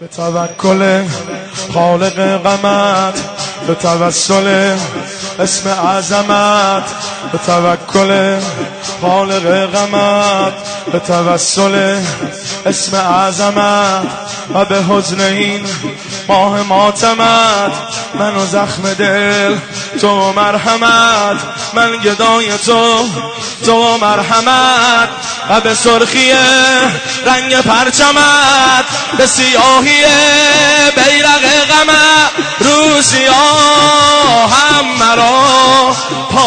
به توکل خالق غمت به توسل اسم عظمت به توکل خالق غمت به توسل اسم عظمت و به حزن این ماه ماتمت منو زخم دل تو مرحمت. من گدای تو تو مرحمت. و به سرخی رنگ پرچمت به سیاهی بیرق غمت. رو هم مرا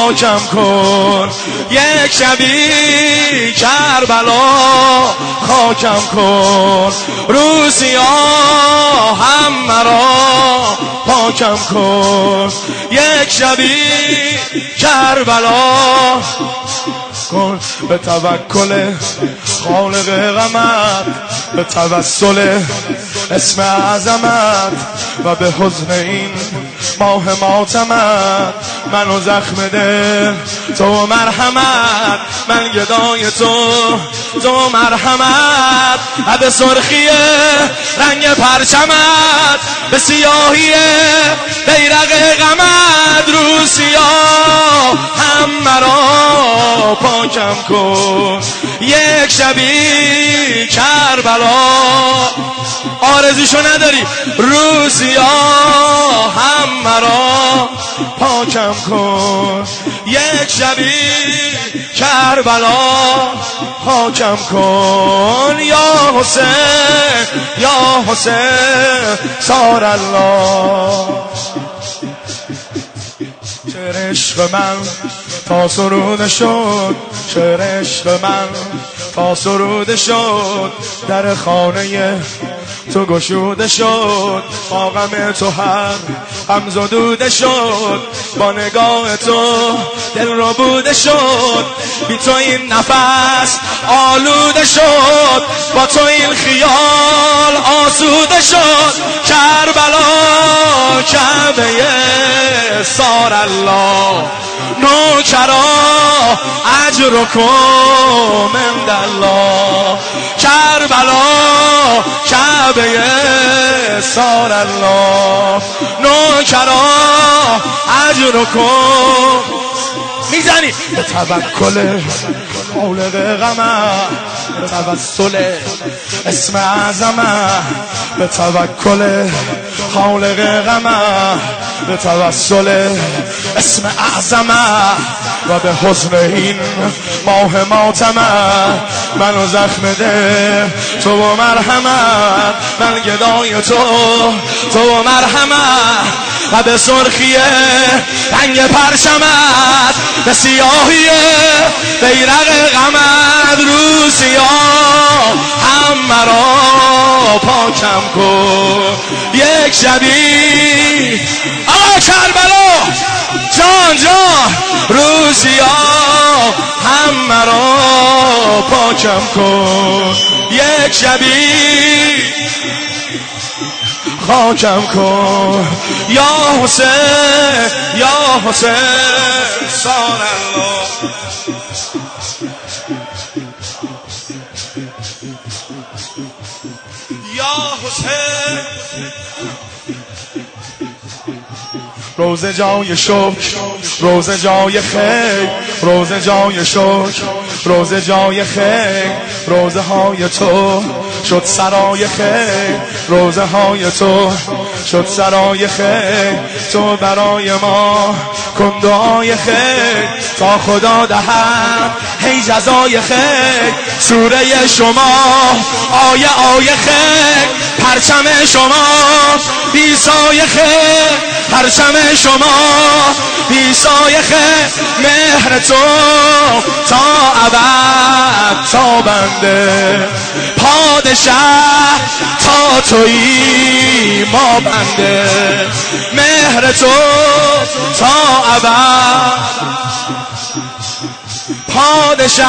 پاکم کن. یک شبی کربلا خاکم کن. رو هم مرا پاکم کن. یک شبی کربلا کن. به توکل خالق غمت به توسل اسم عظمت و به حزن این ماه ماتمت منو زخم دل تو مرحمت. من گدای تو. تو مرحمت. به سرخی رنگ پرچمت. به سیاهی بیرق غمت. رو سیاه هم مرا. پاکم کن. یک شبی کربلا. آرزوشو نداری. روسیا هم مرا. پاکم کن. یک شبی کربلا. پاکم کن. یا حسین یا حسین سار الله. چه عشق من. تا سرود شد چه عشق من. تا سروده شد در خانه تو گشوده شد. با غم تو هر هم زدوده شد. با نگاه تو دل رو بوده شد. بی تو این نفس آلوده شد. با تو این خیال آسوده شد. کربلا کعبه سار الله. نوکرا اجر کن من الله. کربلا کعبه سار الله. نوکرا اجر کن می‌زنی. به توکل خالق غمه به توسل اسم اعظمه به توکل خالق غمه به توسل اسم اعظمه و به حزن این ماه ماتمه. منو زخم ده تو و مرحمت من گدای تو تو و مرحمت و به سرخی رنگ پرشمت به سیاهی بیرق غمت رو سیاه هم مرا پاکم کن. یک شبی. آقا کربلا جان جان. روزیا هم مرا پاکم کن. یک شبی. خاکم کن. یا حسین یا حسین. سان الله. یا حسین. روزه جای شکر روزه جای خیر روزه جای شکر روزه جای خیر روزه های تو. شد سرای خیر روزه های تو. شد سرای خیر تو برای ما. کن دعای خیر تا خدا دهد. هی جزای خیر سوره شما. آیه آیه خیر پرچم شما. بیسای خیر پرچم شما. خیر مهر تو تا ابد تا بنده. پادشه تا توی ما بنده. مهر تو تا ابد. پادشه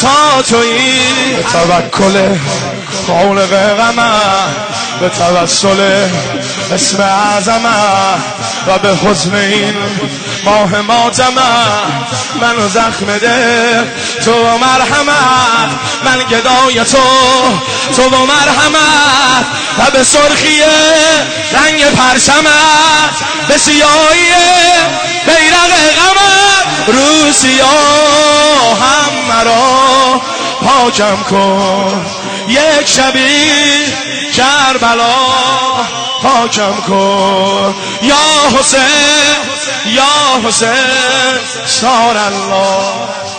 تا توی توکل خالق غمه به توسل اسم اعظمه و به حزن این ماه ماتمه منو زخم ده تو مرحمت من گدای تو تو و مرحمت و به سرخیه رنگ پرچمت به سیاهی بیرق غمت رو سیاه هم مرا پاکم کن. یک شبی کربلا. پاکم کن. یا حسین یا حسین شار الله.